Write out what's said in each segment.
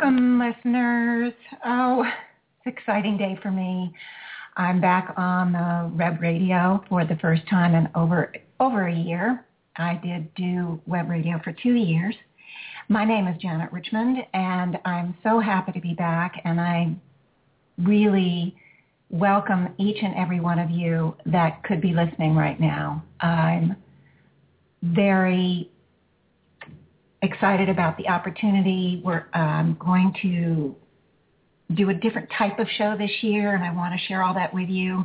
Welcome, listeners. Oh, it's an exciting day for me. I'm back on the web radio for the first time in over over a year. I did do web radio for two years. My name is Janet Richmond, and I'm so happy to be back. And I really welcome each and every one of you that could be listening right now. I'm very excited about the opportunity. We're um, going to do a different type of show this year, and I want to share all that with you.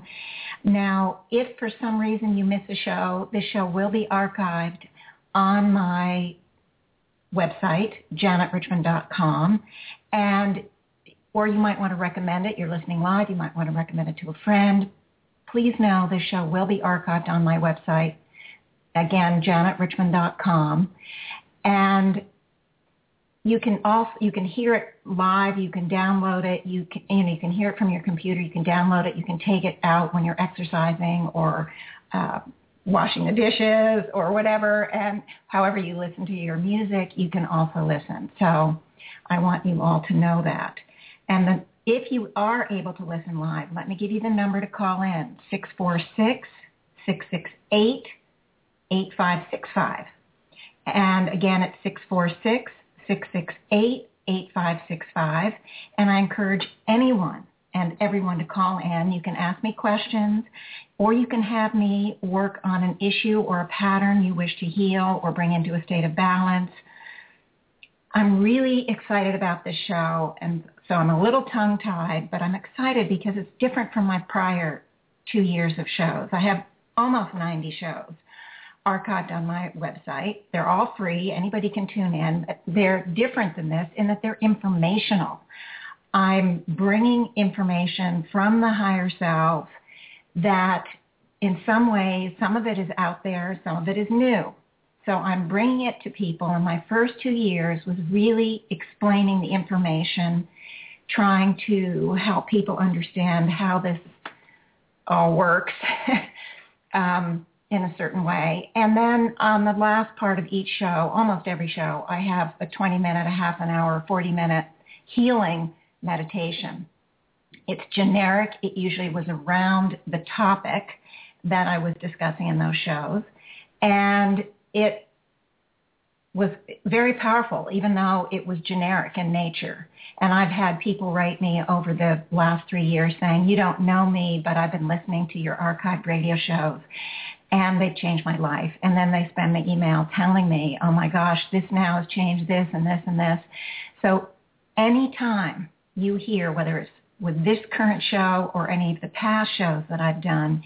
Now, if for some reason you miss a show, this show will be archived on my website, janetrichmond.com, and or you might want to recommend it. You're listening live. You might want to recommend it to a friend. Please know this show will be archived on my website, again, janetrichmond.com and you can also you can hear it live you can download it you can you, know, you can hear it from your computer you can download it you can take it out when you're exercising or uh, washing the dishes or whatever and however you listen to your music you can also listen. So i want you all to know that. And then if you are able to listen live let me give you the number to call in six four six six six eight eight five six five and again, it's 646-668-8565. And I encourage anyone and everyone to call in. You can ask me questions or you can have me work on an issue or a pattern you wish to heal or bring into a state of balance. I'm really excited about this show and so I'm a little tongue-tied, but I'm excited because it's different from my prior two years of shows. I have almost 90 shows archived on my website. They're all free. Anybody can tune in. They're different than this in that they're informational. I'm bringing information from the higher self that in some ways, some of it is out there, some of it is new. So I'm bringing it to people. And my first two years was really explaining the information, trying to help people understand how this all works. um, in a certain way. And then on the last part of each show, almost every show, I have a 20 minute, a half an hour, 40 minute healing meditation. It's generic. It usually was around the topic that I was discussing in those shows. And it was very powerful, even though it was generic in nature. And I've had people write me over the last three years saying, you don't know me, but I've been listening to your archived radio shows and they've changed my life. And then they send me email telling me, oh my gosh, this now has changed this and this and this. So anytime you hear, whether it's with this current show or any of the past shows that I've done,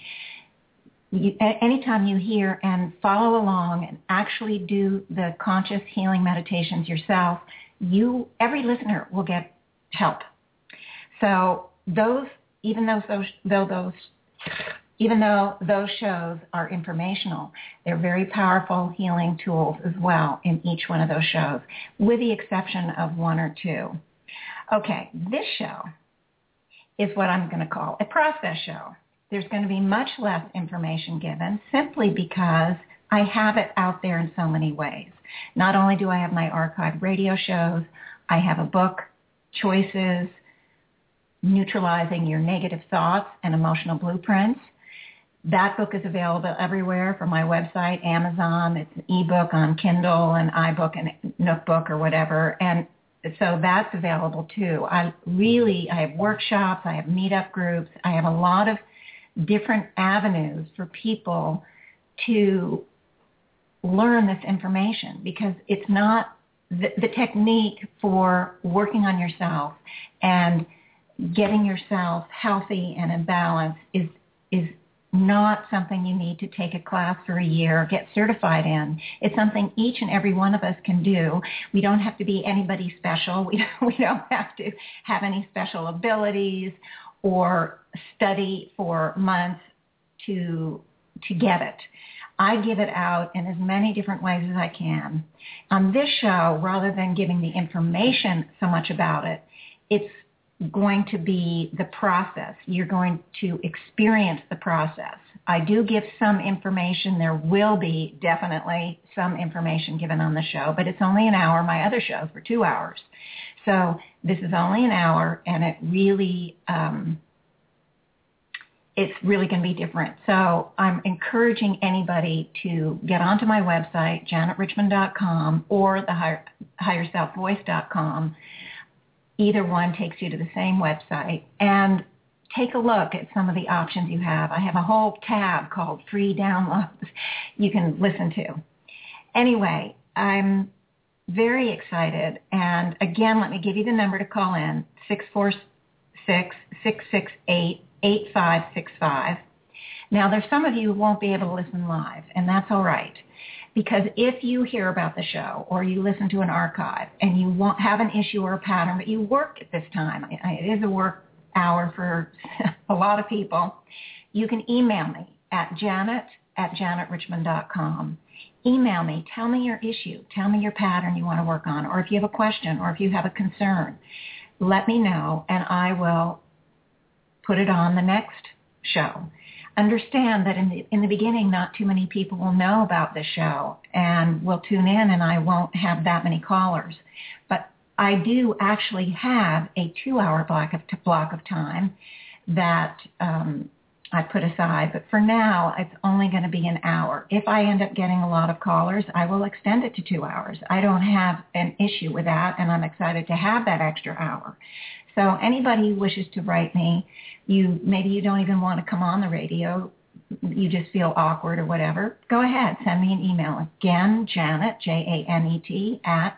you, anytime you hear and follow along and actually do the conscious healing meditations yourself, you, every listener will get help. So those, even though those, though those even though those shows are informational, they're very powerful healing tools as well in each one of those shows, with the exception of one or two. Okay, this show is what I'm going to call a process show. There's going to be much less information given simply because I have it out there in so many ways. Not only do I have my archived radio shows, I have a book, Choices, Neutralizing Your Negative Thoughts and Emotional Blueprints. That book is available everywhere from my website, Amazon. It's an ebook on Kindle and iBook and Nookbook or whatever. And so that's available too. I really, I have workshops, I have meetup groups, I have a lot of different avenues for people to learn this information because it's not the, the technique for working on yourself and getting yourself healthy and in balance is is not something you need to take a class for a year, or get certified in. It's something each and every one of us can do. We don't have to be anybody special. We we don't have to have any special abilities or study for months to to get it. I give it out in as many different ways as I can. On this show, rather than giving the information so much about it, it's going to be the process. You're going to experience the process. I do give some information. There will be definitely some information given on the show, but it's only an hour. My other shows were two hours. So this is only an hour and it really, um, it's really going to be different. So I'm encouraging anybody to get onto my website, janetrichmond.com or the higher, higherselfvoice.com Either one takes you to the same website and take a look at some of the options you have. I have a whole tab called free downloads you can listen to. Anyway, I'm very excited. And again, let me give you the number to call in, 646-668-8565. Now, there's some of you who won't be able to listen live, and that's all right. Because if you hear about the show or you listen to an archive and you want, have an issue or a pattern, but you work at this time, it is a work hour for a lot of people, you can email me at janet at janetrichmond.com. Email me. Tell me your issue. Tell me your pattern you want to work on. Or if you have a question or if you have a concern, let me know and I will put it on the next show understand that in the in the beginning not too many people will know about the show and will tune in and I won't have that many callers. But I do actually have a two hour block of block of time that um, I put aside. But for now, it's only going to be an hour. If I end up getting a lot of callers, I will extend it to two hours. I don't have an issue with that, and I'm excited to have that extra hour. So anybody who wishes to write me, you maybe you don't even want to come on the radio, you just feel awkward or whatever, go ahead, send me an email. Again, Janet, J-A-N-E-T, at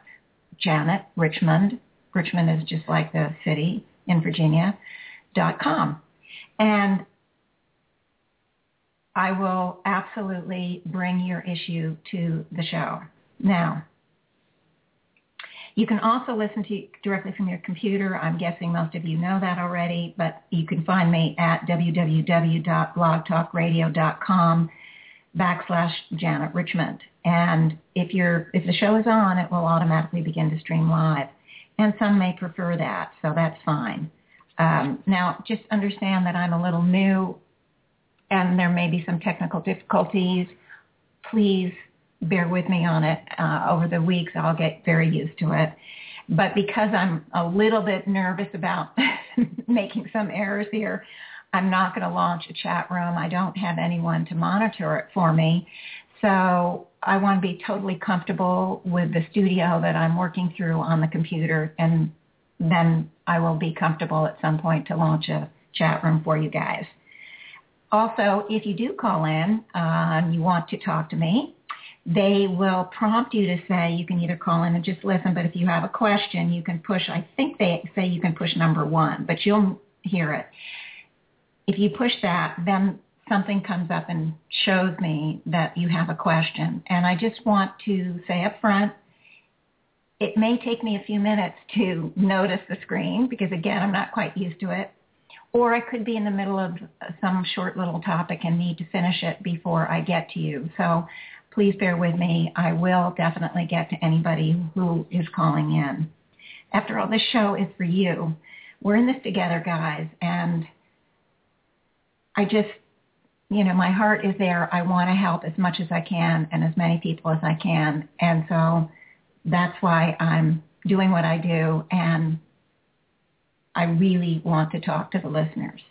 Janet Richmond. Richmond is just like the city in Virginia, dot com. And I will absolutely bring your issue to the show. Now, you can also listen to directly from your computer. I'm guessing most of you know that already, but you can find me at www.blogtalkradio.com backslash Janet Richmond. And if you're if the show is on, it will automatically begin to stream live. And some may prefer that, so that's fine. Um, now, just understand that I'm a little new and there may be some technical difficulties. Please bear with me on it. Uh, over the weeks, I'll get very used to it. But because I'm a little bit nervous about making some errors here, I'm not going to launch a chat room. I don't have anyone to monitor it for me. So I want to be totally comfortable with the studio that I'm working through on the computer and then I will be comfortable at some point to launch a chat room for you guys. Also, if you do call in uh, and you want to talk to me, they will prompt you to say you can either call in and just listen, but if you have a question, you can push, I think they say you can push number one, but you'll hear it. If you push that, then something comes up and shows me that you have a question. And I just want to say up front, it may take me a few minutes to notice the screen because again, I'm not quite used to it. Or I could be in the middle of some short little topic and need to finish it before I get to you. So please bear with me. I will definitely get to anybody who is calling in. After all, this show is for you. We're in this together, guys, and I just, you know, my heart is there. I want to help as much as I can and as many people as I can. And so that's why I'm doing what I do, and I really want to talk to the listeners.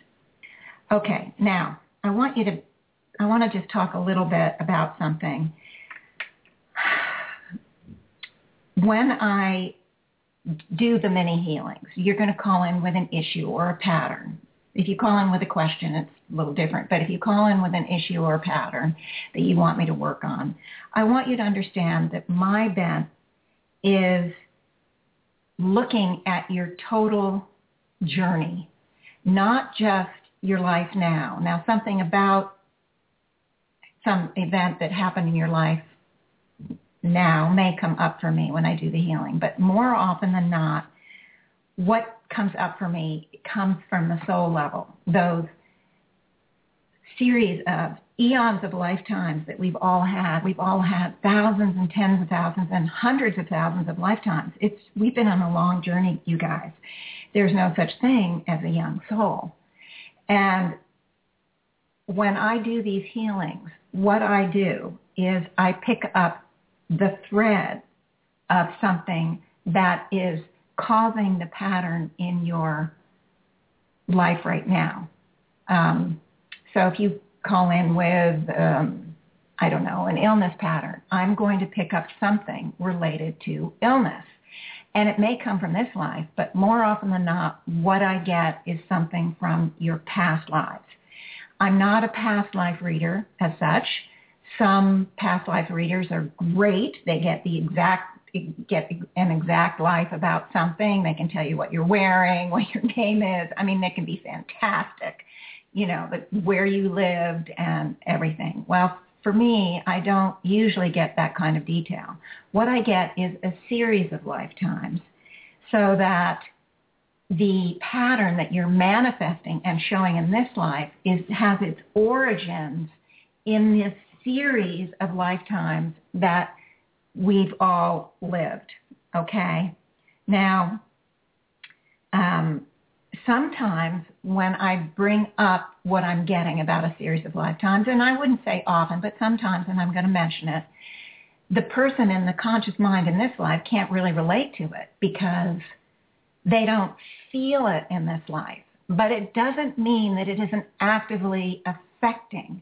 Okay, now I want you to I want to just talk a little bit about something. When I do the mini healings, you're going to call in with an issue or a pattern. If you call in with a question, it's a little different. But if you call in with an issue or a pattern that you want me to work on, I want you to understand that my bent is looking at your total journey, not just your life now. Now, something about some event that happened in your life now may come up for me when I do the healing, but more often than not, what comes up for me comes from the soul level. Those series of eons of lifetimes that we've all had. We've all had thousands and tens of thousands and hundreds of thousands of lifetimes. It's we've been on a long journey, you guys. There's no such thing as a young soul. And when I do these healings, what I do is I pick up the thread of something that is causing the pattern in your life right now. Um, so if you call in with, um, I don't know, an illness pattern, I'm going to pick up something related to illness. And it may come from this life, but more often than not, what I get is something from your past lives. I'm not a past life reader as such. Some past life readers are great. They get the exact get an exact life about something. They can tell you what you're wearing, what your name is. I mean, they can be fantastic. You know, where you lived and everything. Well, for me, I don't usually get that kind of detail. What I get is a series of lifetimes so that the pattern that you're manifesting and showing in this life is has its origins in this series of lifetimes that we've all lived. Okay? Now, um, sometimes when I bring up what I'm getting about a series of lifetimes, and I wouldn't say often, but sometimes, and I'm going to mention it, the person in the conscious mind in this life can't really relate to it because they don't feel it in this life. But it doesn't mean that it isn't actively affecting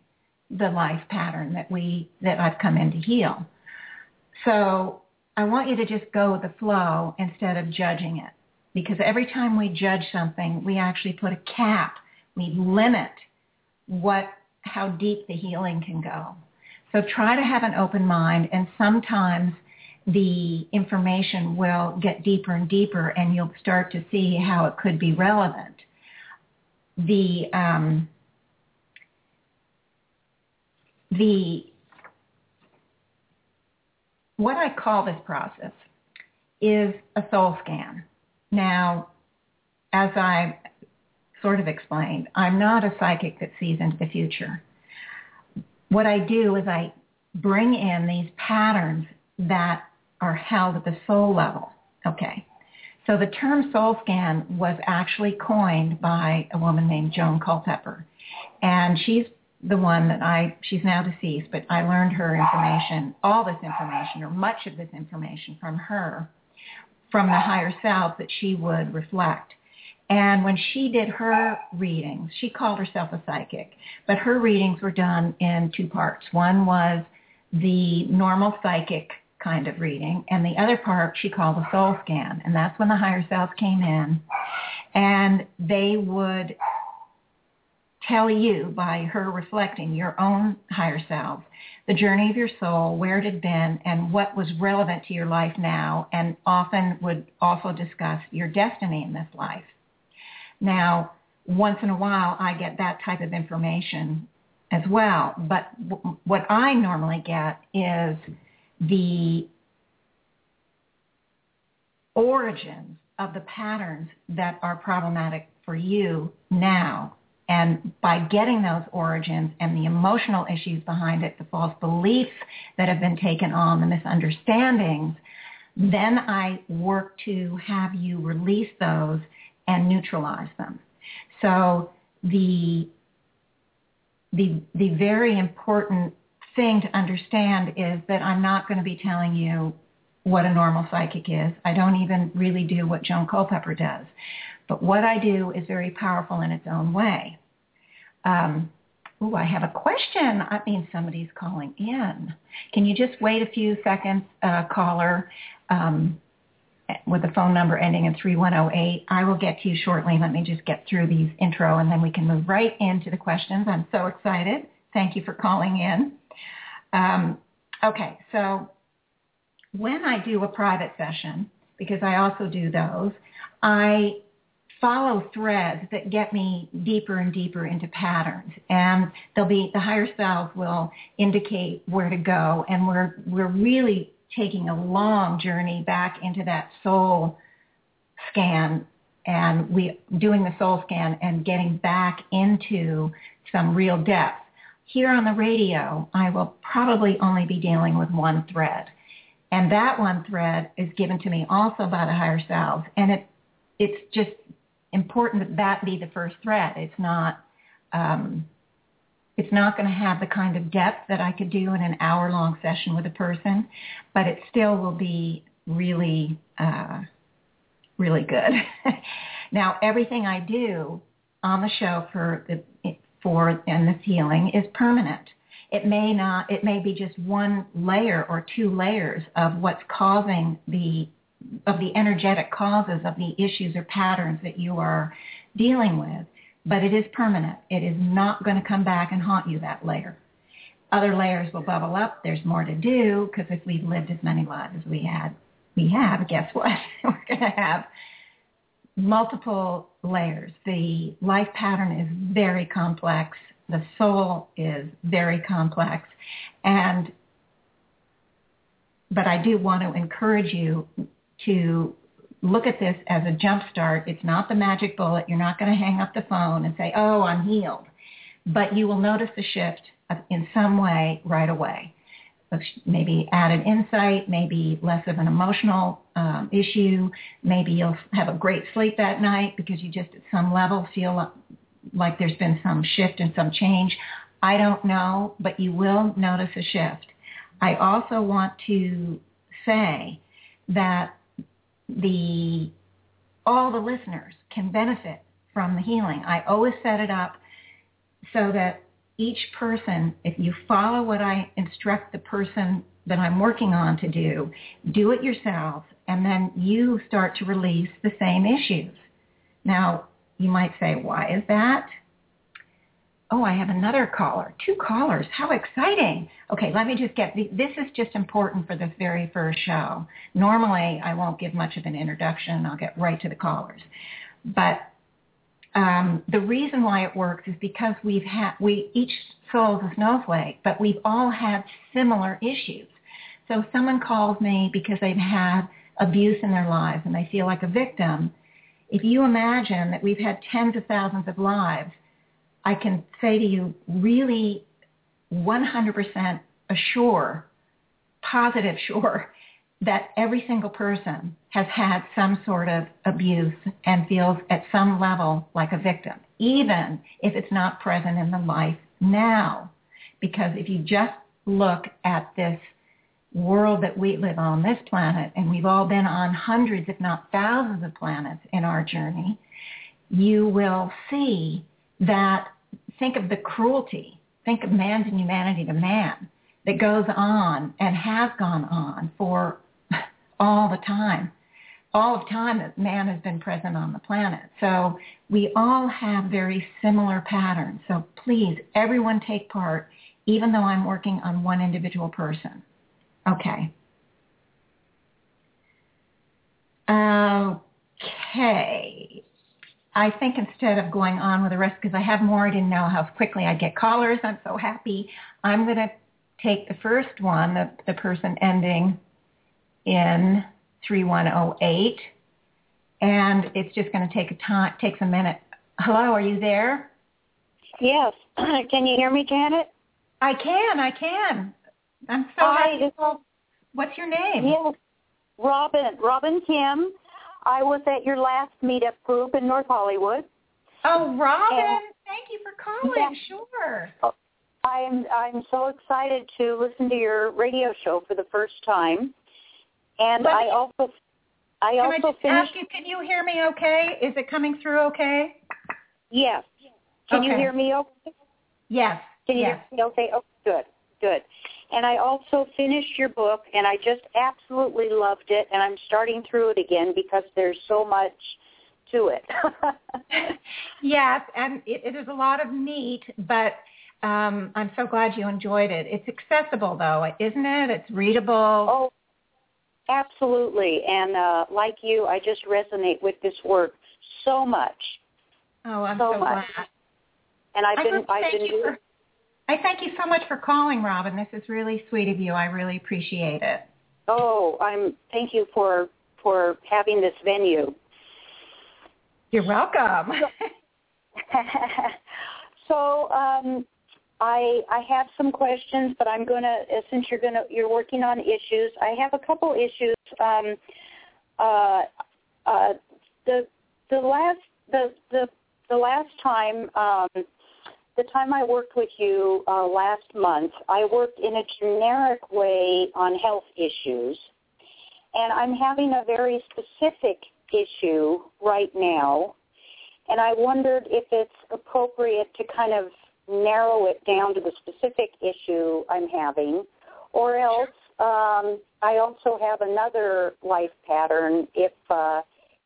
the life pattern that we that I've come in to heal. So I want you to just go with the flow instead of judging it. Because every time we judge something, we actually put a cap. We limit what how deep the healing can go. So try to have an open mind and sometimes the information will get deeper and deeper and you'll start to see how it could be relevant. The um, the what I call this process is a soul scan. Now, as I sort of explained, I'm not a psychic that sees into the future. What I do is I bring in these patterns that are held at the soul level. Okay. So the term soul scan was actually coined by a woman named Joan Culpepper. And she's the one that I, she's now deceased, but I learned her information, all this information, or much of this information from her, from the higher self that she would reflect. And when she did her readings, she called herself a psychic, but her readings were done in two parts. One was the normal psychic kind of reading, and the other part she called a soul scan, and that's when the higher self came in, and they would tell you by her reflecting your own higher self, the journey of your soul, where it had been, and what was relevant to your life now, and often would also discuss your destiny in this life. Now, once in a while, I get that type of information as well, but w- what I normally get is the origins of the patterns that are problematic for you now and by getting those origins and the emotional issues behind it, the false beliefs that have been taken on, the misunderstandings, then I work to have you release those and neutralize them. So the the the very important thing to understand is that I'm not going to be telling you what a normal psychic is. I don't even really do what Joan Culpepper does. But what I do is very powerful in its own way. Um, oh, I have a question. I mean, somebody's calling in. Can you just wait a few seconds, uh, caller, um, with the phone number ending in 3108? I will get to you shortly. Let me just get through these intro, and then we can move right into the questions. I'm so excited. Thank you for calling in. Um, okay, so when I do a private session, because I also do those, I follow threads that get me deeper and deeper into patterns. And there'll be the higher selves will indicate where to go. And we're we're really taking a long journey back into that soul scan and we doing the soul scan and getting back into some real depth here on the radio i will probably only be dealing with one thread and that one thread is given to me also by the higher selves and it it's just important that that be the first thread. It's not um, it's not going to have the kind of depth that I could do in an hour long session with a person, but it still will be really uh, really good. now everything I do on the show for the for and this healing is permanent. It may not it may be just one layer or two layers of what's causing the of the energetic causes of the issues or patterns that you are dealing with, but it is permanent. It is not going to come back and haunt you that layer. Other layers will bubble up. There's more to do because if we've lived as many lives as we had, we have, guess what? We're going to have multiple layers. The life pattern is very complex. The soul is very complex. And but I do want to encourage you to look at this as a jump start. It's not the magic bullet. You're not going to hang up the phone and say, oh, I'm healed. But you will notice the shift in some way right away. Maybe added insight, maybe less of an emotional um, issue. Maybe you'll have a great sleep that night because you just at some level feel like there's been some shift and some change. I don't know, but you will notice a shift. I also want to say that the all the listeners can benefit from the healing. I always set it up so that each person, if you follow what I instruct the person that I'm working on to do, do it yourself, and then you start to release the same issues. Now, you might say, why is that? Oh, I have another caller. Two callers. How exciting. Okay, let me just get, this is just important for this very first show. Normally, I won't give much of an introduction. I'll get right to the callers. But um, the reason why it works is because we've had, we, each soul is a snowflake, but we've all had similar issues. So someone calls me because they've had abuse in their lives and they feel like a victim. If you imagine that we've had tens of thousands of lives, I can say to you really 100% assure, positive sure, that every single person has had some sort of abuse and feels at some level like a victim, even if it's not present in the life now. Because if you just look at this world that we live on, this planet, and we've all been on hundreds, if not thousands of planets in our journey, you will see that think of the cruelty, think of man's inhumanity to man that goes on and has gone on for all the time. All of time that man has been present on the planet. So we all have very similar patterns. So please, everyone take part, even though I'm working on one individual person. Okay. Okay. I think instead of going on with the rest, because I have more, I didn't know how quickly I'd get callers. I'm so happy. I'm going to take the first one, the, the person ending in 3108, and it's just going to take a time, takes a minute. Hello, are you there? Yes. can you hear me, Janet? I can, I can. I'm so Hi, happy. What's your name? Yes, Robin. Robin Kim. I was at your last meetup group in North Hollywood. Oh, Robin, and, thank you for calling. Yeah. Sure. Oh, I'm I'm so excited to listen to your radio show for the first time, and Let I also I can also I just finished. ask you, can you hear me? Okay, is it coming through? Okay. Yes. Can okay. you hear me? Okay. Yes. Can you yes. hear me? Okay. Oh, good. Good. And I also finished your book, and I just absolutely loved it, and I'm starting through it again because there's so much to it. yes, and it, it is a lot of meat, but um, I'm so glad you enjoyed it. It's accessible, though, isn't it? It's readable. Oh, absolutely. And uh, like you, I just resonate with this work so much. Oh, I'm so, so, much. glad. And I've I been, I've been for, I thank you so much for calling, Robin. This is really sweet of you. I really appreciate it. Oh, I'm. Thank you for for having this venue. You're welcome. so um, I I have some questions, but I'm gonna since you're gonna you're working on issues. I have a couple issues. Um, uh, uh, the the last the the the last time um, the time I worked with you uh, last month, I worked in a generic way on health issues, and I'm having a very specific issue right now, and I wondered if it's appropriate to kind of narrow it down to the specific issue I'm having, or else um, I also have another life pattern if uh,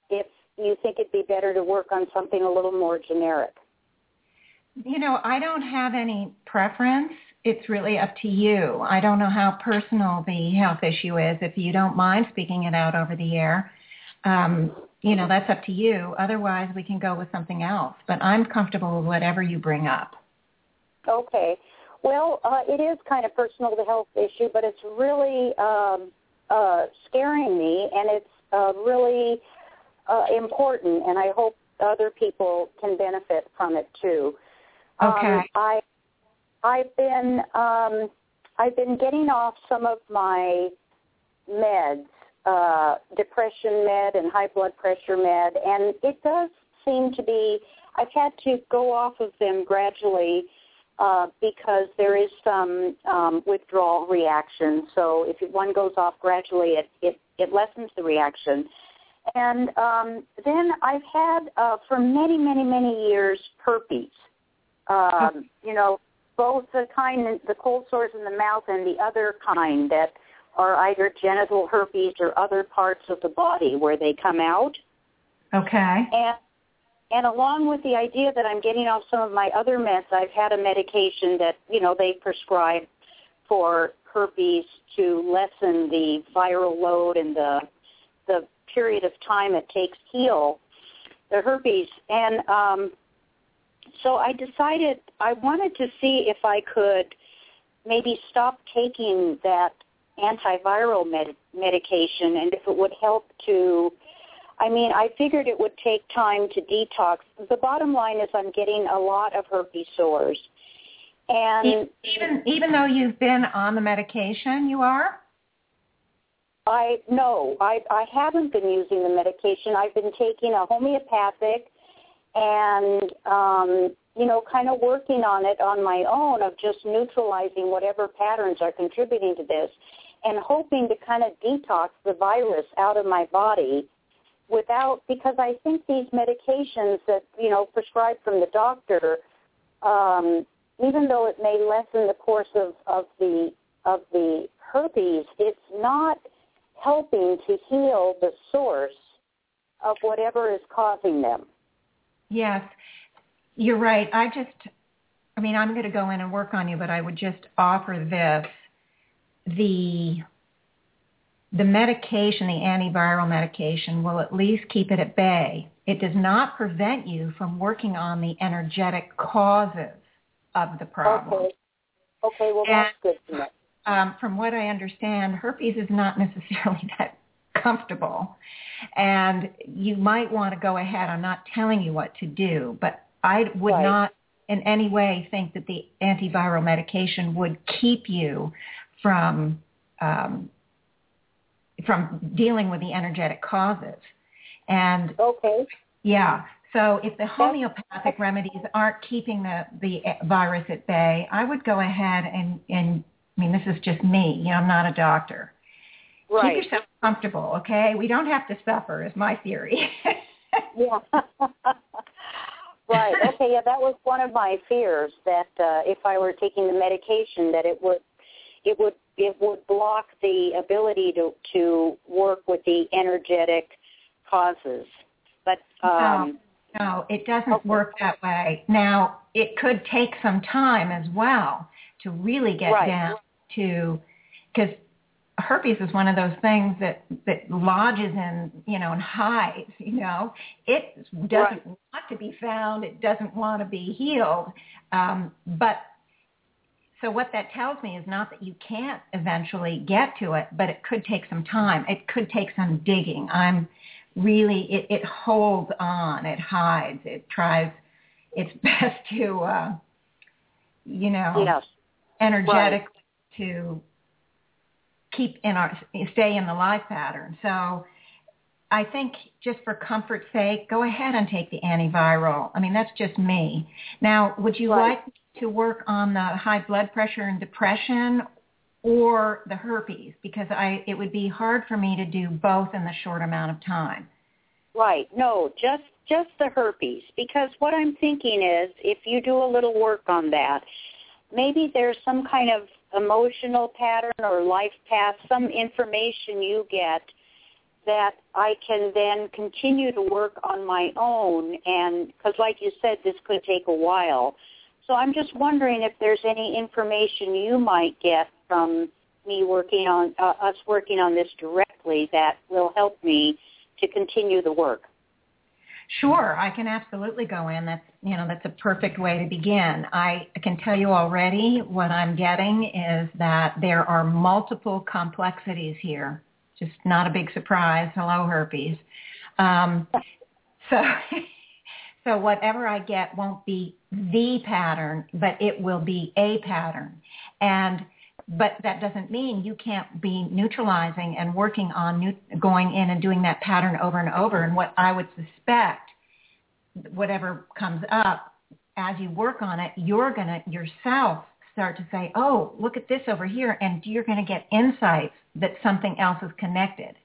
if you think it'd be better to work on something a little more generic. You know, I don't have any preference. It's really up to you. I don't know how personal the health issue is. If you don't mind speaking it out over the air, um, you know, that's up to you. Otherwise, we can go with something else. But I'm comfortable with whatever you bring up. Okay. Well, uh, it is kind of personal, the health issue, but it's really um, uh, scaring me, and it's uh, really uh, important, and I hope other people can benefit from it too. Okay. Um, I I've been um, I've been getting off some of my meds, uh, depression med and high blood pressure med, and it does seem to be. I've had to go off of them gradually uh, because there is some um, withdrawal reaction. So if one goes off gradually, it it, it lessens the reaction. And um, then I've had uh, for many, many, many years herpes. Um, you know, both the kind, the cold sores in the mouth, and the other kind that are either genital herpes or other parts of the body where they come out. Okay. And and along with the idea that I'm getting off some of my other meds, I've had a medication that you know they prescribe for herpes to lessen the viral load and the the period of time it takes to heal the herpes. And um, so I decided I wanted to see if I could maybe stop taking that antiviral med- medication and if it would help to I mean, I figured it would take time to detox. The bottom line is I'm getting a lot of herpes sores. And even even though you've been on the medication, you are? I no, I I haven't been using the medication. I've been taking a homeopathic and um you know, kind of working on it on my own of just neutralizing whatever patterns are contributing to this and hoping to kind of detox the virus out of my body without because I think these medications that, you know, prescribed from the doctor, um, even though it may lessen the course of, of the of the herpes, it's not helping to heal the source of whatever is causing them. Yes. You're right. I just, I mean, I'm going to go in and work on you, but I would just offer this. The, the medication, the antiviral medication, will at least keep it at bay. It does not prevent you from working on the energetic causes of the problem. Okay. Okay, well, And- that's good to know. um, from what I understand, herpes is not necessarily that comfortable. And you might want to go ahead. I'm not telling you what to do, but I would Right. not in any way think that the antiviral medication would keep you from um, from dealing with the energetic causes. And Okay. yeah. So if the homeopathic remedies aren't keeping the, the virus at bay, I would go ahead and, and, I mean, this is just me. You know, I'm not a doctor. Right. Keep yourself comfortable, okay? We don't have to suffer is my theory. Yeah. right. Okay. Yeah, that was one of my fears that uh, if I were taking the medication, that it would, it would, it would block the ability to to work with the energetic causes. But um, no, it doesn't Okay. work that way. Now, it could take some time as well to really get Right. down to, because herpes is one of those things that that lodges in you know and hides you know it doesn't right. want to be found it doesn't want to be healed um, but so what that tells me is not that you can't eventually get to it but it could take some time it could take some digging i'm really it, it holds on it hides it tries its best to uh you know yes. energetically right. to keep in our stay in the life pattern. So I think just for comfort's sake, go ahead and take the antiviral. I mean, that's just me. Now, would you right. like to work on the high blood pressure and depression or the herpes? Because I it would be hard for me to do both in the short amount of time. Right. No, just just the herpes because what I'm thinking is if you do a little work on that, maybe there's some kind of emotional pattern or life path, some information you get that I can then continue to work on my own and because like you said this could take a while. So I'm just wondering if there's any information you might get from me working on uh, us working on this directly that will help me to continue the work. Sure, I can absolutely go in. That's you know that's a perfect way to begin. I can tell you already what I'm getting is that there are multiple complexities here. Just not a big surprise. Hello, herpes. Um, so so whatever I get won't be the pattern, but it will be a pattern. And but that doesn't mean you can't be neutralizing and working on new, going in and doing that pattern over and over. And what I would suspect, whatever comes up, as you work on it, you're going to yourself start to say, oh, look at this over here. And you're going to get insights that something else is connected.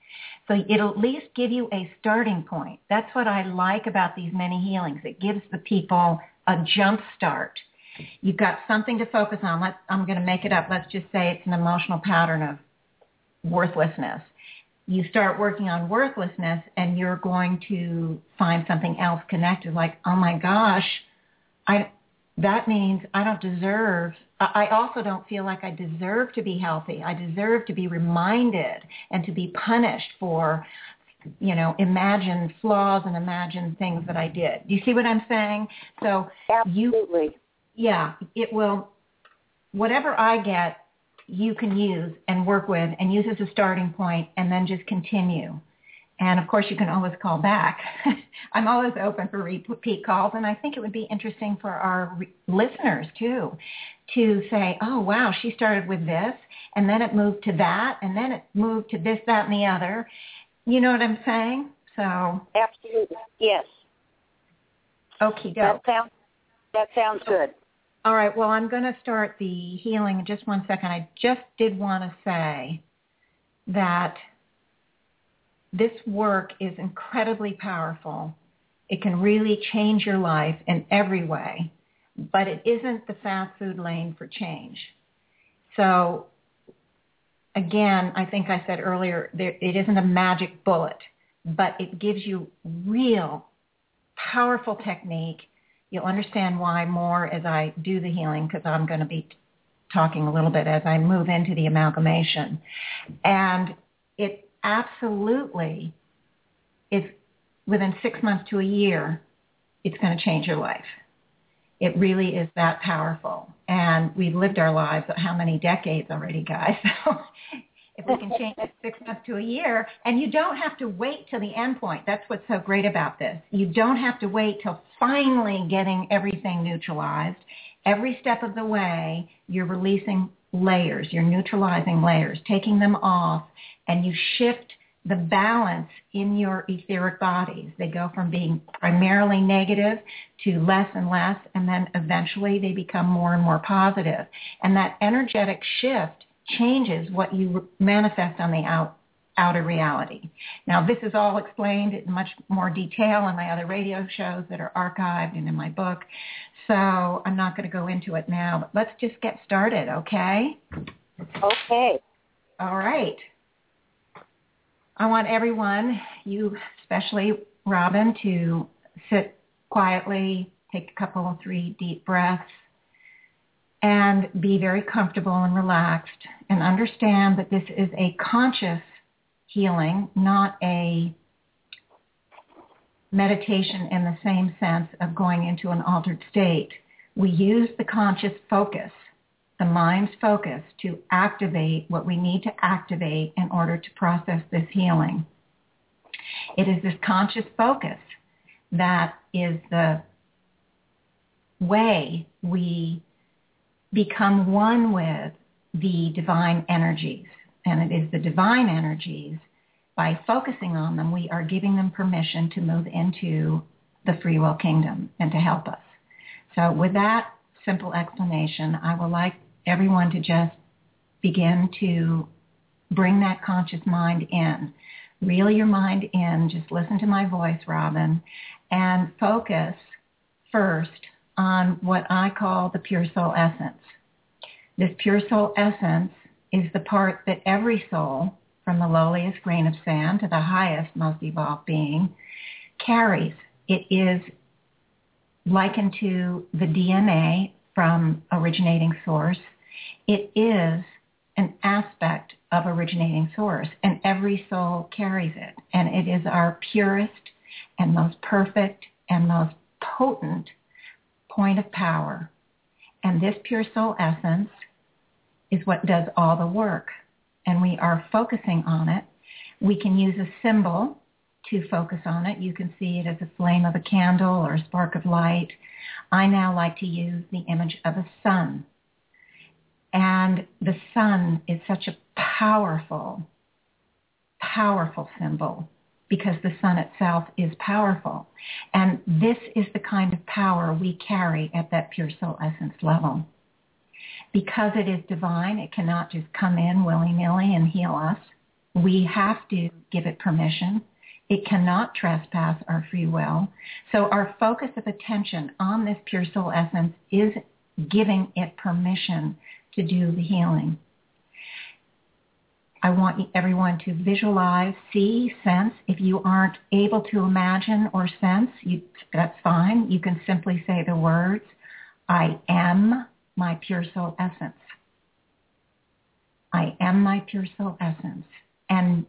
So it'll at least give you a starting point. That's what I like about these many healings. It gives the people a jump start You've got something to focus on. Let's, I'm going to make it up. Let's just say it's an emotional pattern of worthlessness. You start working on worthlessness and you're going to find something else connected like, oh my gosh, I, that means I don't deserve, I also don't feel like I deserve to be healthy. I deserve to be reminded and to be punished for, you know, imagined flaws and imagined things that I did. Do you see what I'm saying? So Absolutely. you yeah, it will, whatever I get, you can use and work with and use as a starting point and then just continue. And of course, you can always call back. I'm always open for repeat calls, and I think it would be interesting for our re- listeners too, to say, "Oh, wow, she started with this, and then it moved to that, and then it moved to this, that, and the other." You know what I'm saying? So absolutely, yes. Okay, That sounds that sounds good. All right. Well, I'm going to start the healing in just one second. I just did want to say that this work is incredibly powerful. It can really change your life in every way, but it isn't the fast food lane for change. So again, I think I said earlier, there, it isn't a magic bullet, but it gives you real powerful technique You'll understand why more as I do the healing because I'm going to be talking a little bit as I move into the amalgamation. And it absolutely if within six months to a year, it's going to change your life. It really is that powerful. And we've lived our lives how many decades already, guys? if we can change it six months to a year, and you don't have to wait till the end point. That's what's so great about this. You don't have to wait till finally getting everything neutralized. Every step of the way, you're releasing layers, you're neutralizing layers, taking them off, and you shift the balance in your etheric bodies. They go from being primarily negative to less and less, and then eventually they become more and more positive. And that energetic shift changes what you manifest on the out, outer reality. Now, this is all explained in much more detail in my other radio shows that are archived and in my book. So I'm not going to go into it now, but let's just get started, okay? Okay. All right. I want everyone, you especially, Robin, to sit quietly, take a couple of three deep breaths, and be very comfortable and relaxed and understand that this is a conscious healing, not a meditation in the same sense of going into an altered state. We use the conscious focus, the mind's focus, to activate what we need to activate in order to process this healing. It is this conscious focus that is the way we become one with the divine energies. And it is the divine energies, by focusing on them, we are giving them permission to move into the free will kingdom and to help us. So with that simple explanation, I would like everyone to just begin to bring that conscious mind in. Reel your mind in. Just listen to my voice, Robin, and focus first on what I call the pure soul essence. This pure soul essence is the part that every soul, from the lowliest grain of sand to the highest, most evolved being, carries. It is likened to the DNA from originating source. It is an aspect of originating source, and every soul carries it. And it is our purest and most perfect and most potent point of power. And this pure soul essence is what does all the work. And we are focusing on it. We can use a symbol to focus on it. You can see it as a flame of a candle or a spark of light. I now like to use the image of a sun. And the sun is such a powerful, powerful symbol because the sun itself is powerful. And this is the kind of power we carry at that pure soul essence level. Because it is divine, it cannot just come in willy-nilly and heal us. We have to give it permission. It cannot trespass our free will. So our focus of attention on this pure soul essence is giving it permission to do the healing. I want everyone to visualize, see, sense. If you aren't able to imagine or sense, you, that's fine. You can simply say the words, I am my pure soul essence. I am my pure soul essence. And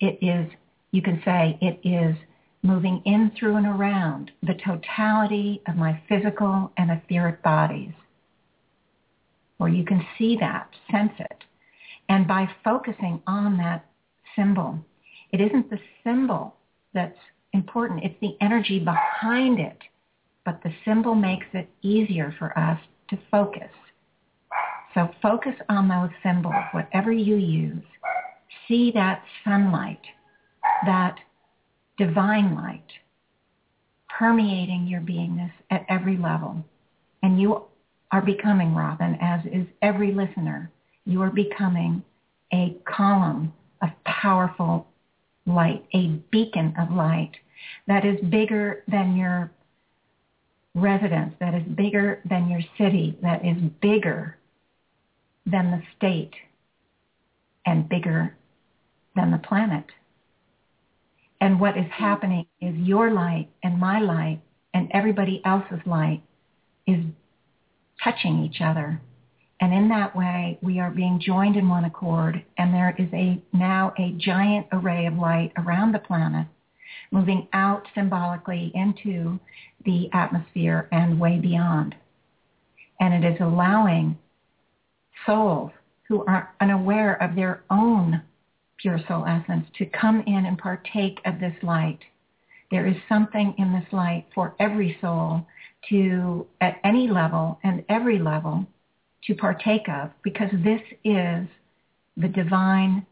it is, you can say, it is moving in through and around the totality of my physical and etheric bodies. Or you can see that, sense it. And by focusing on that symbol, it isn't the symbol that's important. It's the energy behind it. But the symbol makes it easier for us to focus. So focus on those symbols, whatever you use. See that sunlight, that divine light permeating your beingness at every level. And you are becoming, Robin, as is every listener, you are becoming a column of powerful light, a beacon of light that is bigger than your residence, that is bigger than your city, that is bigger than the state and bigger than the planet. And what is happening is your light and my light and everybody else's light is touching each other and in that way, we are being joined in one accord, and there is a now a giant array of light around the planet, moving out symbolically into the atmosphere and way beyond. And it is allowing souls who are unaware of their own pure soul essence to come in and partake of this light. There is something in this light for every soul to, at any level and every level, to partake of because this is the divine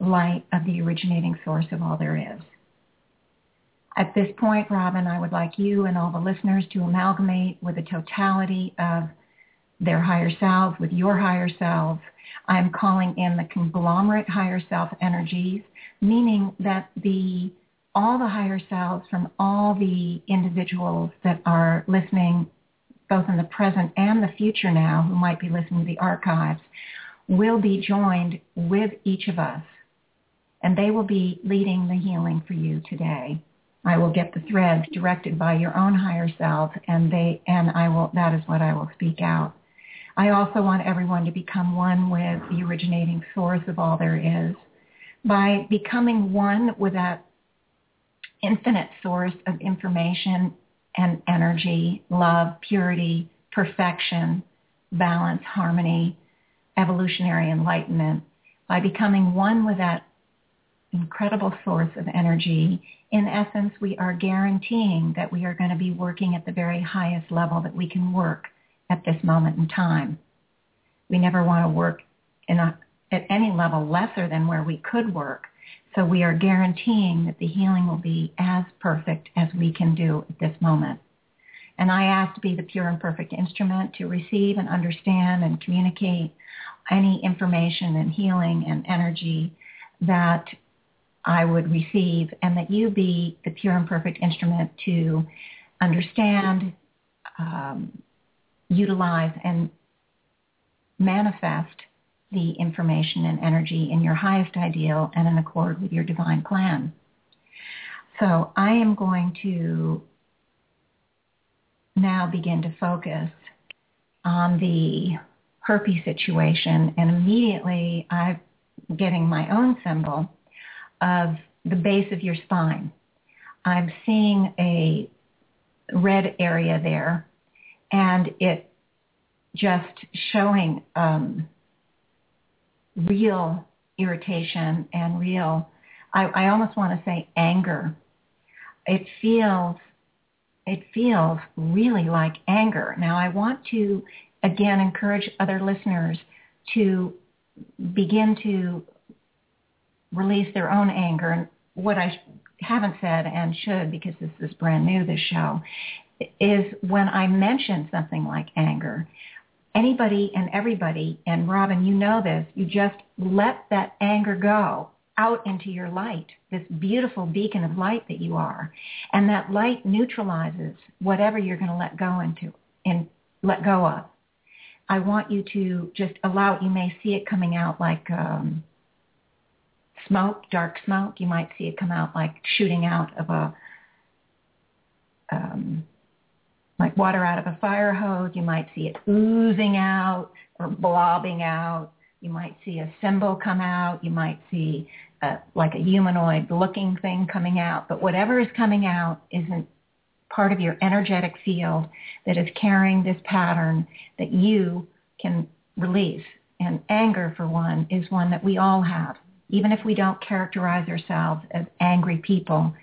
light of the originating source of all there is. At this point, Robin, I would like you and all the listeners to amalgamate with the totality of their higher selves, with your higher selves. I'm calling in the conglomerate higher self energies, meaning that the all the higher selves from all the individuals that are listening both in the present and the future now, who might be listening to the archives, will be joined with each of us. And they will be leading the healing for you today. I will get the threads directed by your own higher self and they and I will that is what I will speak out. I also want everyone to become one with the originating source of all there is. By becoming one with that infinite source of information and energy, love, purity, perfection, balance, harmony, evolutionary enlightenment, by becoming one with that incredible source of energy, in essence, we are guaranteeing that we are going to be working at the very highest level that we can work at this moment in time. We never want to work a, at any level lesser than where we could work. So we are guaranteeing that the healing will be as perfect as we can do at this moment. And I ask to be the pure and perfect instrument to receive and understand and communicate any information and healing and energy that I would receive and that you be the pure and perfect instrument to understand, um, utilize, and manifest the information and energy in your highest ideal and in accord with your divine plan. So I am going to now begin to focus on the herpes situation and immediately I'm getting my own symbol of the base of your spine. I'm seeing a red area there and it just showing um, real irritation and real, I, I almost want to say anger. It feels, it feels really like anger. Now I want to again encourage other listeners to begin to release their own anger. And what I haven't said and should, because this is brand new, this show, is when I mention something like anger, anybody and everybody, and Robin, you know this, you just let that anger go out into your light, this beautiful beacon of light that you are. And that light neutralizes whatever you're going to let go into and let go of. I want you to just allow it. You may see it coming out like um, smoke, dark smoke. You might see it come out like shooting out of a um, like water out of a fire hose. You might see it oozing out or blobbing out. You might see a symbol come out. You might see a, like a humanoid looking thing coming out. But whatever is coming out isn't part of your energetic field that is carrying this pattern that you can release. And anger, for one, is one that we all have. Even if we don't characterize ourselves as angry people,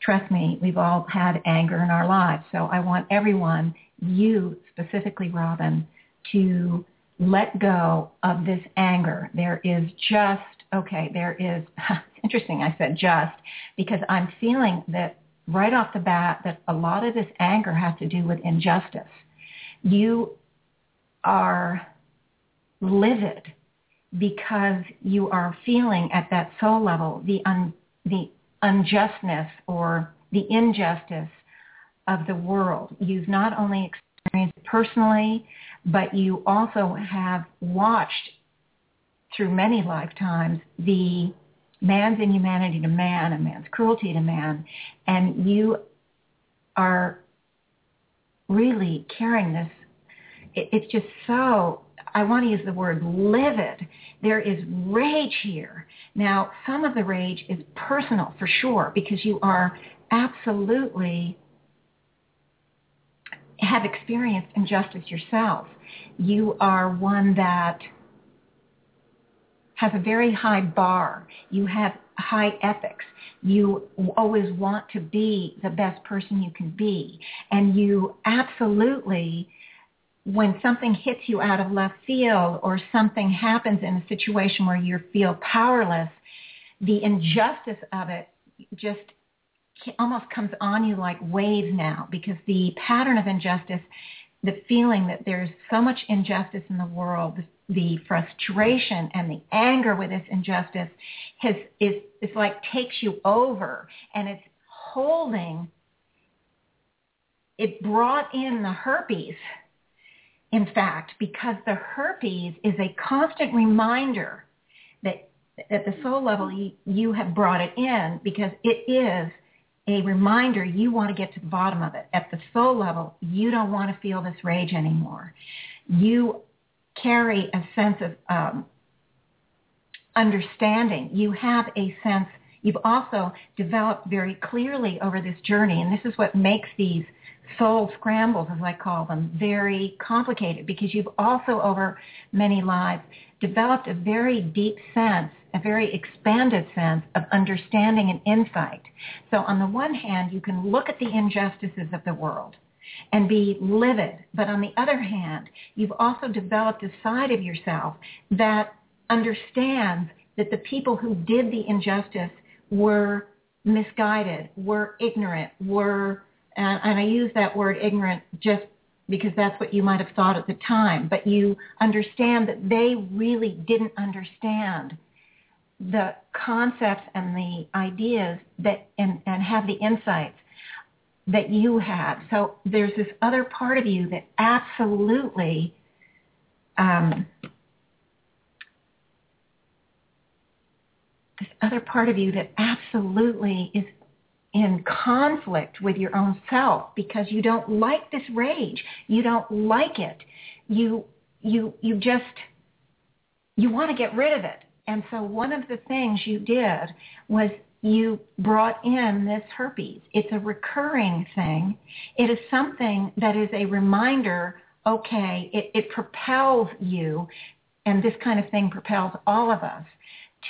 trust me, we've all had anger in our lives. So I want everyone, you specifically, Robin, to let go of this anger. There is just, okay, there is, interesting I said just, because I'm feeling that right off the bat that a lot of this anger has to do with injustice. You are livid because you are feeling at that soul level the un, the unjustness or the injustice of the world. You've not only experienced it personally, but you also have watched through many lifetimes the man's inhumanity to man and man's cruelty to man, and you are really carrying this. It, it's just so, I want to use the word livid. There is rage here. Now, some of the rage is personal for sure because you are absolutely have experienced injustice yourself. You are one that has a very high bar. You have high ethics. You always want to be the best person you can be. And you absolutely, when something hits you out of left field or something happens in a situation where you feel powerless, the injustice of it just almost comes on you like waves now because the pattern of injustice, the feeling that there's so much injustice in the world, the frustration and the anger with this injustice has is it's like takes you over and it's holding it brought in the herpes in fact because the herpes is a constant reminder that at the soul level you, have brought it in because it is a reminder you want to get to the bottom of it. At the soul level, you don't want to feel this rage anymore. You carry a sense of um, understanding. You have a sense, you've also developed very clearly over this journey, and this is what makes these soul scrambles, as I call them, very complicated because you've also over many lives developed a very deep sense, a very expanded sense of understanding and insight. So on the one hand, you can look at the injustices of the world and be livid. But on the other hand, you've also developed a side of yourself that understands that the people who did the injustice were misguided, were ignorant, were, and I use that word ignorant just because that's what you might have thought at the time, but you understand that they really didn't understand the concepts and the ideas that and, and have the insights that you have. So there's this other part of you that absolutely um, this other part of you that absolutely is in conflict with your own self because you don't like this rage. You don't like it. You you you just you want to get rid of it. And so one of the things you did was you brought in this herpes. It's a recurring thing. It is something that is a reminder, okay, it, it propels you, and this kind of thing propels all of us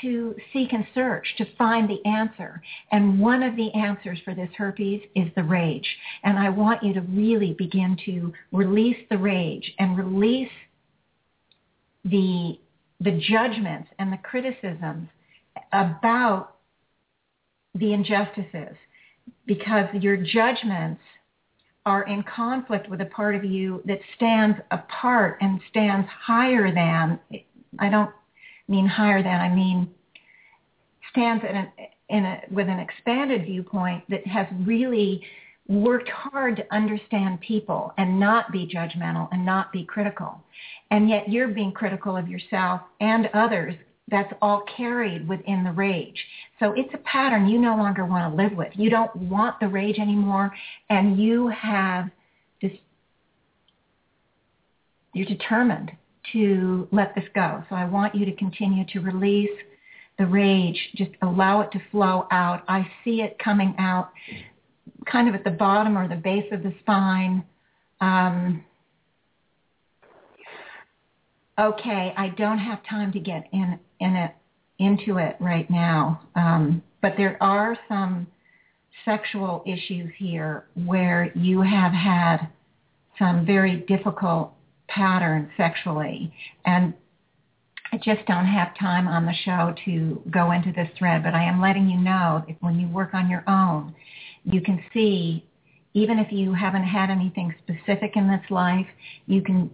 to seek and search, to find the answer. And one of the answers for this herpes is the rage. And I want you to really begin to release the rage and release the, the judgments and the criticisms about the injustices because your judgments are in conflict with a part of you that stands apart and stands higher than, I don't mean higher than, I mean stands in a, in a, with an expanded viewpoint that has really worked hard to understand people and not be judgmental and not be critical. And yet you're being critical of yourself and others. That's all carried within the rage. So it's a pattern you no longer want to live with. You don't want the rage anymore and you have this, you're determined to let this go. So I want you to continue to release the rage. Just allow it to flow out. I see it coming out kind of at the bottom or the base of the spine. Um, okay, I don't have time to get in, in it, into it right now. Um, but there are some sexual issues here where you have had some very difficult pattern sexually. And I just don't have time on the show to go into this thread, but I am letting you know that when you work on your own, you can see, even if you haven't had anything specific in this life, you can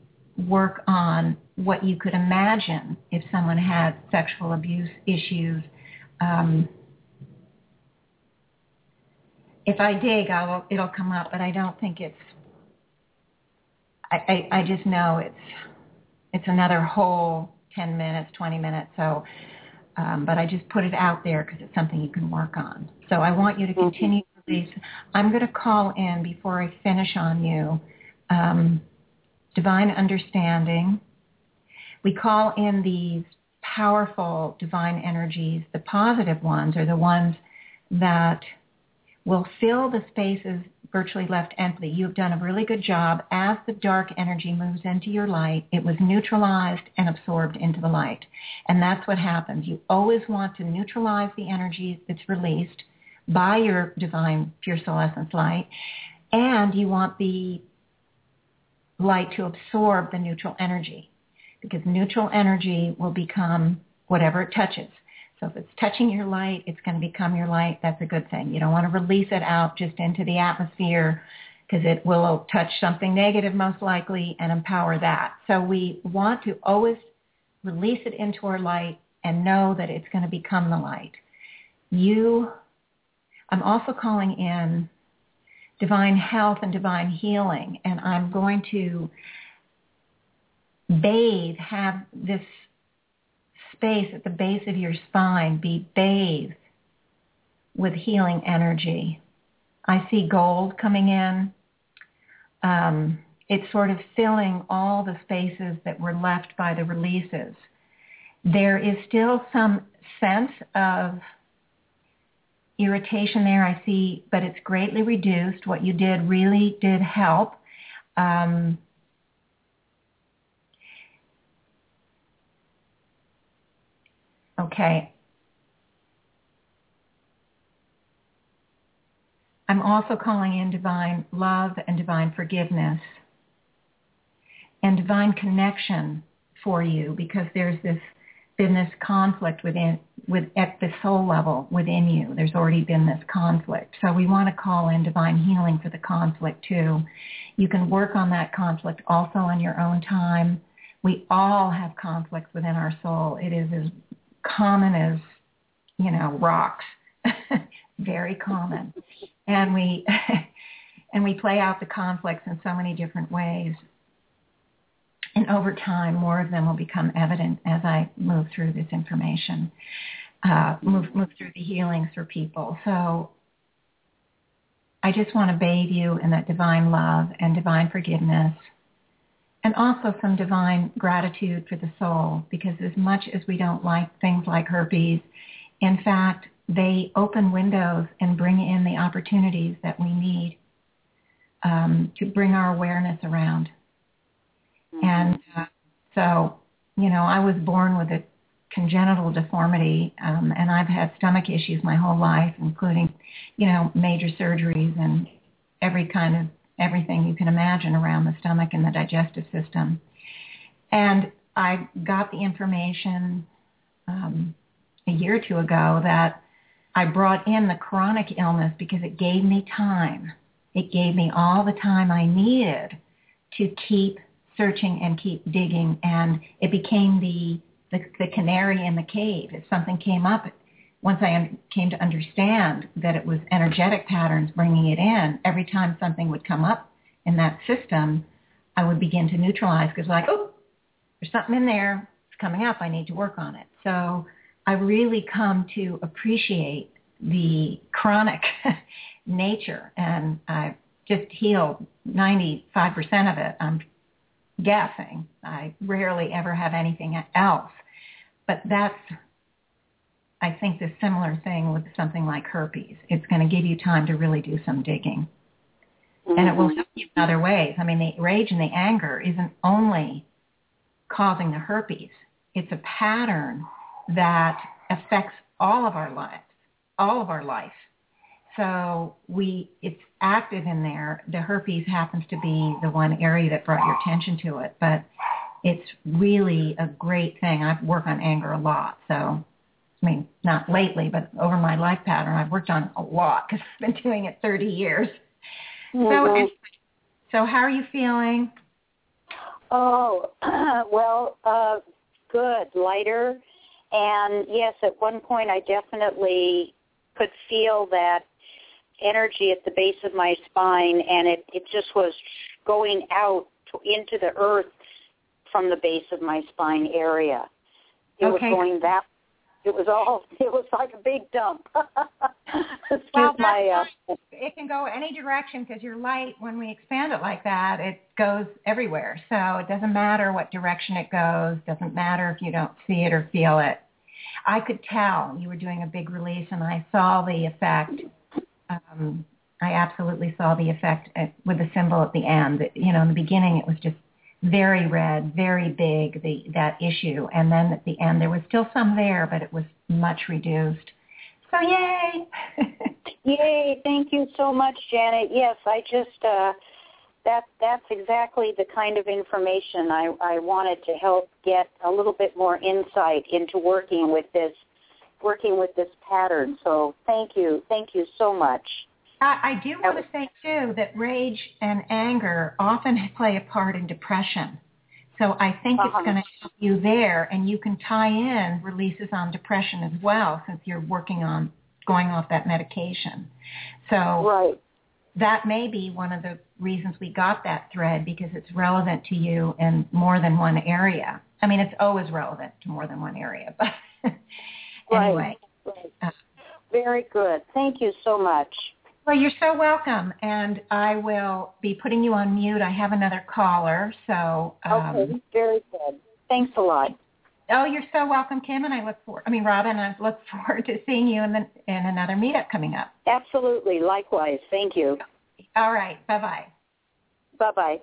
work on what you could imagine if someone had sexual abuse issues. Um, if I dig, I'll, it'll come up, but I don't think it's I, I, just know it's it's another whole 10 minutes, 20 minutes. So, um, but I just put it out there because it's something you can work on. So I want you to continue to release. I'm going to call in before I finish on you. Um, divine understanding. We call in these powerful divine energies. The positive ones are the ones that will fill the spaces virtually left empty. You've done a really good job. As the dark energy moves into your light, it was neutralized and absorbed into the light. And that's what happens. You always want to neutralize the energy that's released by your divine pure soul essence light. And you want the light to absorb the neutral energy because neutral energy will become whatever it touches. So if it's touching your light, it's going to become your light. That's a good thing. You don't want to release it out just into the atmosphere because it will touch something negative most likely and empower that. So we want to always release it into our light and know that it's going to become the light. You, I'm also calling in divine health and divine healing, and I'm going to bathe, have this space at the base of your spine be bathed with healing energy. I see gold coming in. Um, it's sort of filling all the spaces that were left by the releases. There is still some sense of irritation there, I see, but it's greatly reduced. What you did really did help. Um, okay. I'm also calling in divine love and divine forgiveness and divine connection for you because there's this been this conflict within with at the soul level within you. There's already been this conflict. So we want to call in divine healing for the conflict too. You can work on that conflict also on your own time. We all have conflicts within our soul. It is as common as, you know, rocks. Very common. And we and we play out the conflicts in so many different ways. And over time, more of them will become evident as I move through this information, uh, move, move through the healings for people. So I just want to bathe you in that divine love and divine forgiveness and also some divine gratitude for the soul because as much as we don't like things like herpes, in fact, they open windows and bring in the opportunities that we need um, to bring our awareness around. Mm-hmm. And uh, so, you know, I was born with a congenital deformity, um, and I've had stomach issues my whole life, including, you know, major surgeries and every kind of everything you can imagine around the stomach and the digestive system. And I got the information um, a year or two ago that I brought in the chronic illness because it gave me time. It gave me all the time I needed to keep searching and keep digging and it became the, the, the canary in the cave. If something came up, once I came to understand that it was energetic patterns bringing it in, every time something would come up in that system, I would begin to neutralize because like, oh, there's something in there. It's coming up. I need to work on it. So I really come to appreciate the chronic nature and I just healed 95% of it. I'm guessing. I rarely ever have anything else. But that's, I think, the similar thing with something like herpes. It's going to give you time to really do some digging. Mm-hmm. And it will mm-hmm. help you in other ways. I mean, the rage and the anger isn't only causing the herpes. It's a pattern that affects all of our lives, all of our life. So we, it's active in there. The herpes happens to be the one area that brought your attention to it, but it's really a great thing. I work on anger a lot, so I mean, not lately, but over my life pattern, I've worked on a lot because I've been doing it 30 years. Mm-hmm. So, so how are you feeling? Oh, well, uh, good, lighter. And yes, at one point I definitely could feel that energy at the base of my spine, and it, it just was going out to, into the earth from the base of my spine area. It okay. was going that. It was all. It was like a big dump. Excuse well, my. Uh, it can go any direction because your light, when we expand it like that, it goes everywhere. So it doesn't matter what direction it goes. Doesn't matter if you don't see it or feel it. I could tell you were doing a big release, and I saw the effect um, I absolutely saw the effect at, with the symbol at the end. You know, in the beginning it was just very red, very big, the, that issue. And then at the end there was still some there, but it was much reduced. So yay! yay! Thank you so much, Janet. Yes, I just uh, that that's exactly the kind of information I, I wanted to help get a little bit more insight into working with this working with this pattern. So thank you. Thank you so much. I, I do want to say, too, that rage and anger often play a part in depression. So I think uh-huh. it's going to help you there, and you can tie in releases on depression as well since you're working on going off that medication. So right. that may be one of the reasons we got that thread because it's relevant to you in more than one area. I mean, it's always relevant to more than one area, but anyway. Right. right. Uh, Very good. Thank you so much. Well, you're so welcome, and I will be putting you on mute. I have another caller, so. Um, okay, very good. Thanks a lot. Oh, you're so welcome, Kim, and I look forward. I mean, Robin, I look forward to seeing you in the in another meetup coming up. Absolutely, likewise. Thank you. All right. Bye bye. Bye bye.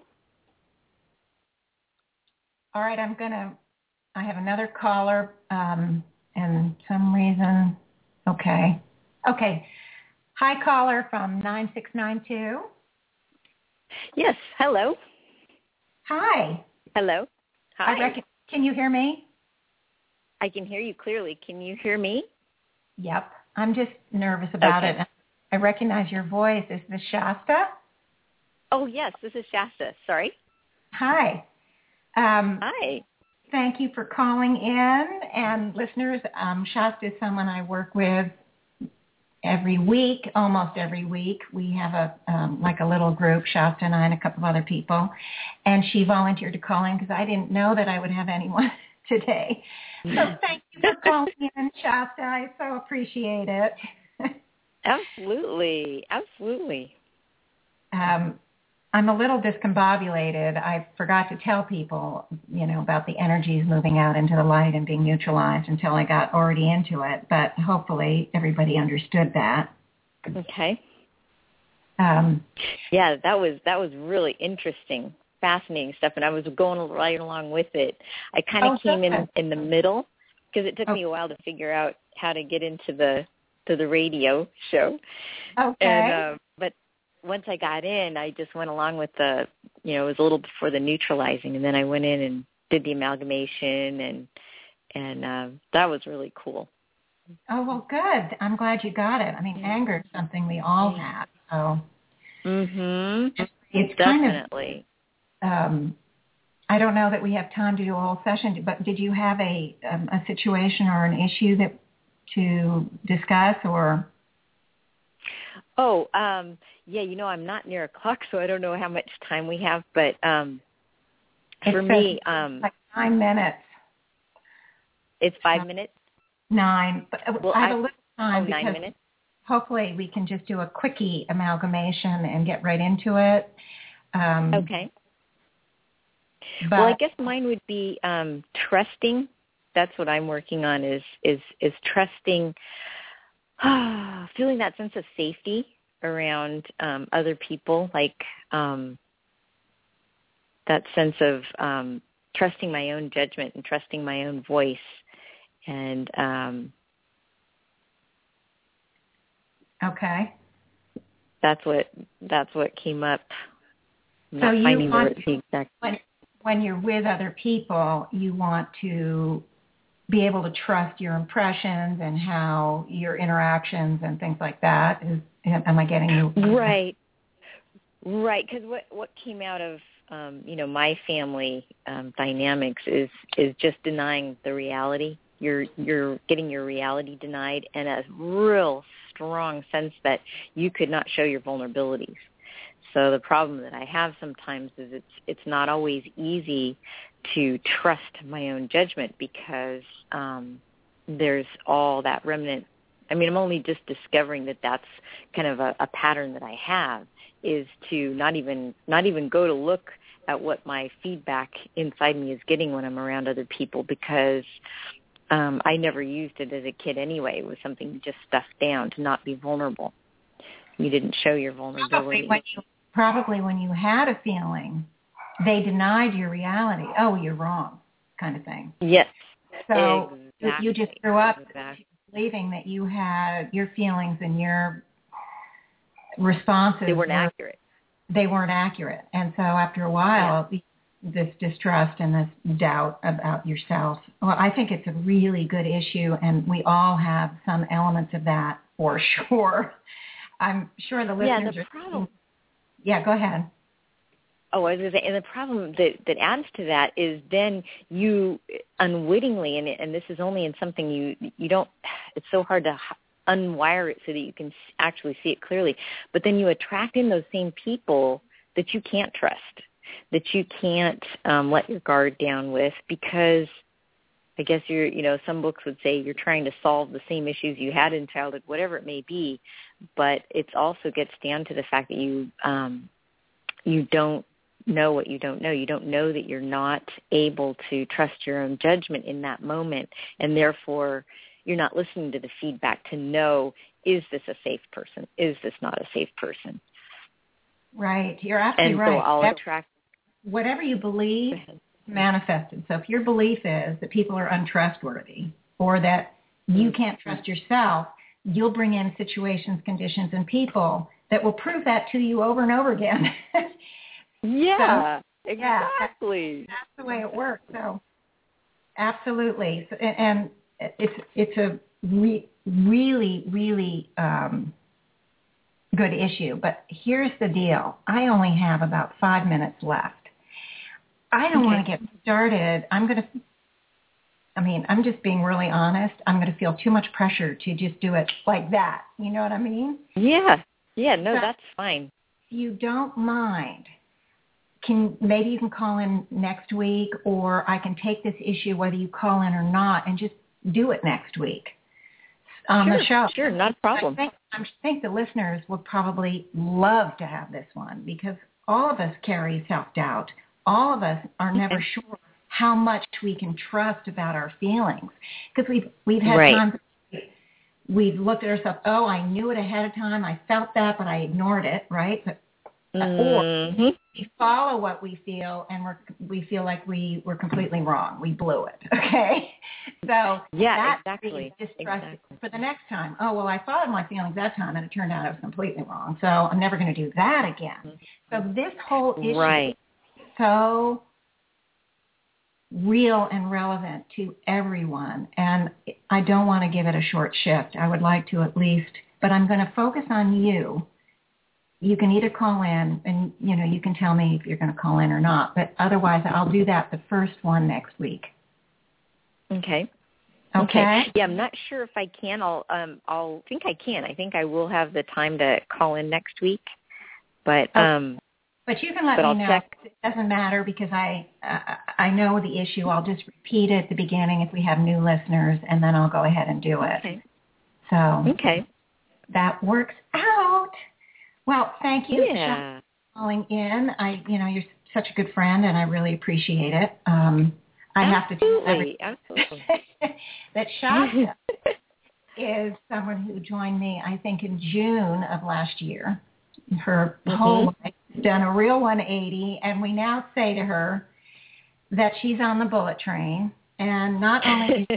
All right, I'm gonna. I have another caller, um, and some reason. Okay. Okay. Hi, caller from nine six nine two. Yes. Hello. Hi. Hello. Hi. I reckon, can you hear me? I can hear you clearly. Can you hear me? Yep. I'm just nervous about okay. it. I recognize your voice. Is this Shasta? Oh, yes. This is Shasta. Sorry. Hi. Um, Hi. Thank you for calling in. And listeners, um, Shasta is someone I work with every week, almost every week. We have a um, like a little group, Shasta and I and a couple of other people. And she volunteered to call in because I didn't know that I would have anyone today. So thank you for calling in, Shasta. I so appreciate it. Absolutely. Absolutely. Um, I'm a little discombobulated. I forgot to tell people, you know, about the energies moving out into the light and being neutralized until I got already into it. But hopefully everybody understood that. Okay. Um, yeah, that was that was really interesting, fascinating stuff, and I was going right along with it. I kind of oh, came in in the middle because it took oh. me a while to figure out how to get into the to the radio show. Okay. And but once I got in, I just went along with the, you know, it was a little before the neutralizing, and then I went in and did the amalgamation, and and uh, that was really cool. Oh well, good. I'm glad you got it. I mean, anger is something we all have. So. Mhm. It's definitely. Kind of, um, I don't know that we have time to do a whole session, but did you have a um, a situation or an issue that to discuss or? Oh, um, yeah, you know, I'm not near a clock, so I don't know how much time we have, but um for me, um like nine minutes. It's five minutes? Nine. But well, I have I, a little time oh, because nine minutes? hopefully we can just do a quickie amalgamation and get right into it. Um, okay. But, well, I guess mine would be um trusting. That's what I'm working on is is is trusting feeling that sense of safety around um, other people, like um, that sense of um, trusting my own judgment and trusting my own voice, and um, okay, that's what that's what came up. I'm so you want the, the exact. When, when you're with other people, you want to be able to trust your impressions and how your interactions and things like that. Is am I getting you right? Right, because what what came out of um, you know my family um, dynamics is is just denying the reality. You're you're getting your reality denied, and a real strong sense that you could not show your vulnerabilities. So the problem that I have sometimes is it's it's not always easy to trust my own judgment because um, there's all that remnant. I mean, I'm only just discovering that that's kind of a, a pattern that I have is to not even not even go to look at what my feedback inside me is getting when I'm around other people because um, I never used it as a kid anyway. It was something just stuffed down to not be vulnerable. You didn't show your vulnerability. Probably when you, probably when you had a feeling they denied your reality. Oh, you're wrong, kind of thing. Yes. So exactly. you just grew up exactly. believing that you had your feelings and your responses they weren't were, accurate. They weren't accurate, and so after a while, yeah. this distrust and this doubt about yourself. Well, I think it's a really good issue, and we all have some elements of that for sure. I'm sure the listeners yeah, the are. Problem. Yeah, go ahead. Oh, I was going to say, and the problem that that adds to that is then you unwittingly, and and this is only in something you you don't. It's so hard to unwire it so that you can actually see it clearly. But then you attract in those same people that you can't trust, that you can't um, let your guard down with, because I guess you're, you know, some books would say you're trying to solve the same issues you had in childhood, whatever it may be. but it also gets down to the fact that you um, you don't know what you don't know. You don't know that you're not able to trust your own judgment in that moment, and therefore you're not listening to the feedback to know is this a safe person? Is this not a safe person? Right. You're absolutely and right. so I'll That- attract. whatever you believe manifested. So if your belief is that people are untrustworthy or that you mm-hmm. can't trust yourself, you'll bring in situations, conditions, and people that will prove that to you over and over again. Yeah, yeah. exactly. That's the way it works. So absolutely. So, and and it's it's a re- really really um, good issue. But here's the deal. I only have about five minutes left. I don't want to get started. I'm going to. I mean, I'm just being really honest. I'm going to feel too much pressure to just do it like that. You know what I mean? Yeah, yeah. No, So- that's fine. If you don't mind, can maybe you can call in next week, or I can take this issue whether you call in or not, and just do it next week on sure, the show. sure, not a problem. I think, I think the listeners would probably love to have this one because all of us carry self-doubt. All of us are never sure how much we can trust about our feelings because we've we've had Right. times we've looked at ourselves. Oh, I knew it ahead of time. I felt that, but I ignored it. Right? But or Mhm. we follow what we feel and we're we feel like we were completely wrong. We blew it. Okay. So Yeah, that exactly. Exactly. for the next time. Oh well I followed my feelings that time and it turned out I was completely wrong. So I'm never gonna do that again. So this whole issue Right. is so real and relevant to everyone and I don't want to give it a short shift. I would like to at least but I'm gonna focus on you you can either call in and you know you can tell me if you're going to call in or not but otherwise i'll do that the first one next week Okay. okay, Yeah, I'm not sure if I can. I'll um I'll think I can. I think I will have the time to call in next week. But Oh. um but you can let me I'll know check. it doesn't matter because i uh, i know the issue i'll just repeat it at the beginning if we have new listeners and then i'll go ahead and do it okay. so Okay. that works out well thank you for calling in i you know you're such a good friend and i really appreciate it um i have to tell Absolutely. Absolutely. that Shasta is someone who joined me, I think, in June of last year. Her whole life has done a real 180, and we now say to her that she's on the bullet train, and not only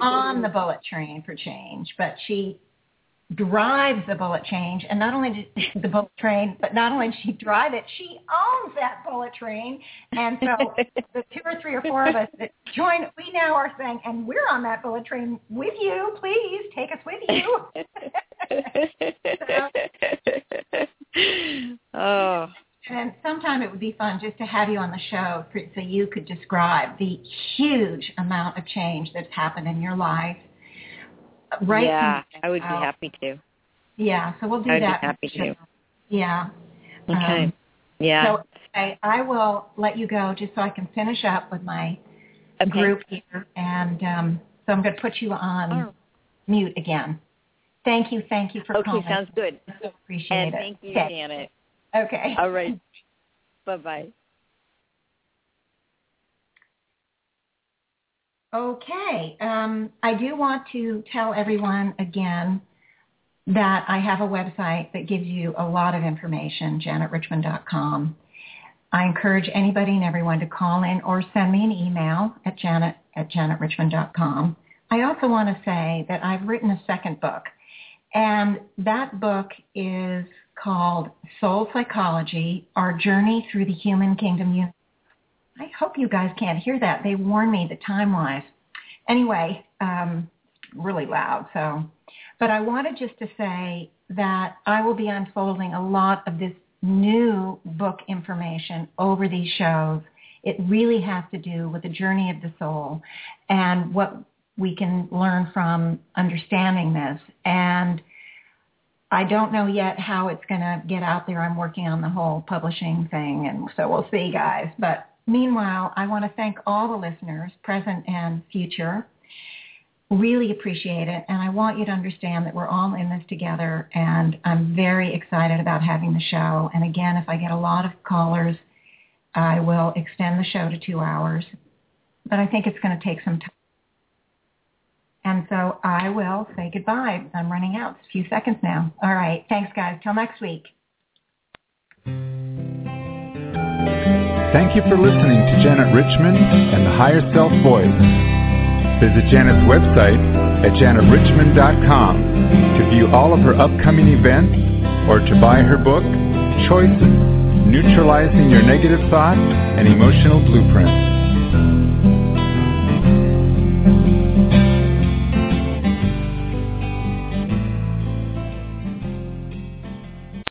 on the bullet train for change, but she drives the bullet change, and not only the bullet train, but not only does she drive it, she owns that bullet train, and so the two or three or four of us that join, we now are saying, and we're on that bullet train with you. Please take us with you. oh, and sometime it would be fun just to have you on the show for, so you could describe the huge amount of change that's happened in your life. Right. yeah, I would be out. happy to. Yeah. So we'll do I'd be that. happy to. Yeah. Okay. Um, yeah. So I, I will let you go just so I can finish up with my okay. group here, and um, so I'm going to put you on Oh, mute again. Thank you, thank you for okay, calling. sounds good. I so appreciate And it. thank you, okay. Janet. Okay. All right. Bye bye. Okay. Um, I do want to tell everyone again that I have a website that gives you a lot of information, janetrichmond.com. I encourage anybody and everyone to call in or send me an email at janet at janetrichmond.com. I also want to say that I've written a second book, and that book is called Soul Psychology, Our Journey Through the Human Kingdom. I hope you guys can't hear that. They warned me the time-wise. Anyway, um, really loud. So, but I wanted just to say that I will be unfolding a lot of this new book information over these shows. It really has to do with the journey of the soul and what we can learn from understanding this. And I don't know yet how it's going to get out there. I'm working on the whole publishing thing, and so we'll see, guys. But meanwhile, I want to thank all the listeners, present and future. really appreciate it. And I want you to understand that we're all in this together. And I'm very excited about having the show. And again, if I get a lot of callers, I will extend the show to two hours. But I think it's going to take some time. And so I will say goodbye. I'm running out. It's a few seconds now. All right. Thanks, guys. Till next week. Thank you for listening to Janet Richmond and the Higher Self Voice. Visit Janet's website at janetrichmond.com to view all of her upcoming events or to buy her book, Choices Neutralizing Your Negative Thoughts and Emotional Blueprints.